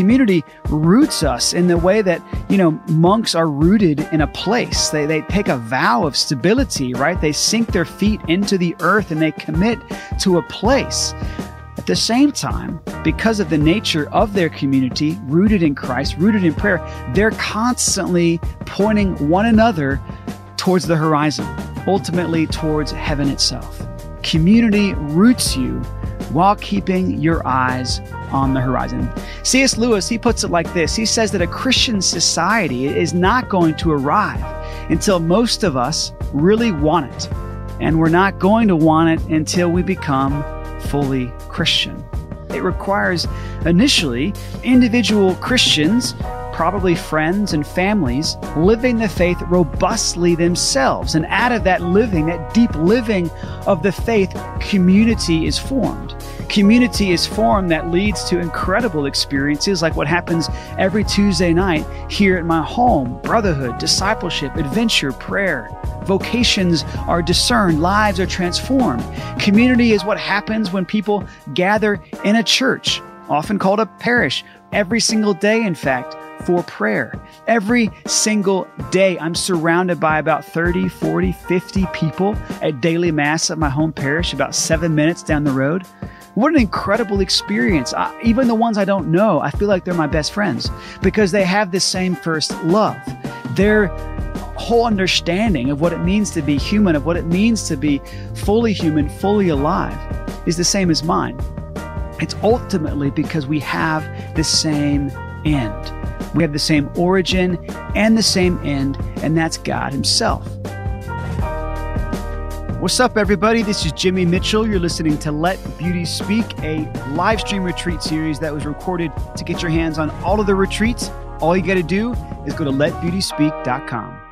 Community roots us in the way that, you know, monks are rooted in a place. They, they take a vow of stability, right? They sink their feet into the earth and they commit to a place. At the same time, because of the nature of their community, rooted in Christ, rooted in prayer, they're constantly pointing one another towards the horizon, ultimately towards heaven itself. Community roots you while keeping your eyes on the horizon. C.S. Lewis, he puts it like this He says that a Christian society is not going to arrive until most of us really want it. And we're not going to want it until we become fully Christian. It requires initially individual Christians, probably friends and families, living the faith robustly themselves. And out of that living, that deep living of the faith, community is formed. Community is formed that leads to incredible experiences like what happens every Tuesday night here at my home brotherhood, discipleship, adventure, prayer. Vocations are discerned, lives are transformed. Community is what happens when people gather in a church, often called a parish, every single day, in fact, for prayer. Every single day, I'm surrounded by about 30, 40, 50 people at daily mass at my home parish, about seven minutes down the road. What an incredible experience. I, even the ones I don't know, I feel like they're my best friends because they have the same first love. Their whole understanding of what it means to be human, of what it means to be fully human, fully alive, is the same as mine. It's ultimately because we have the same end. We have the same origin and the same end, and that's God Himself. What's up, everybody? This is Jimmy Mitchell. You're listening to Let Beauty Speak, a live stream retreat series that was recorded to get your hands on all of the retreats. All you got to do is go to letbeautyspeak.com.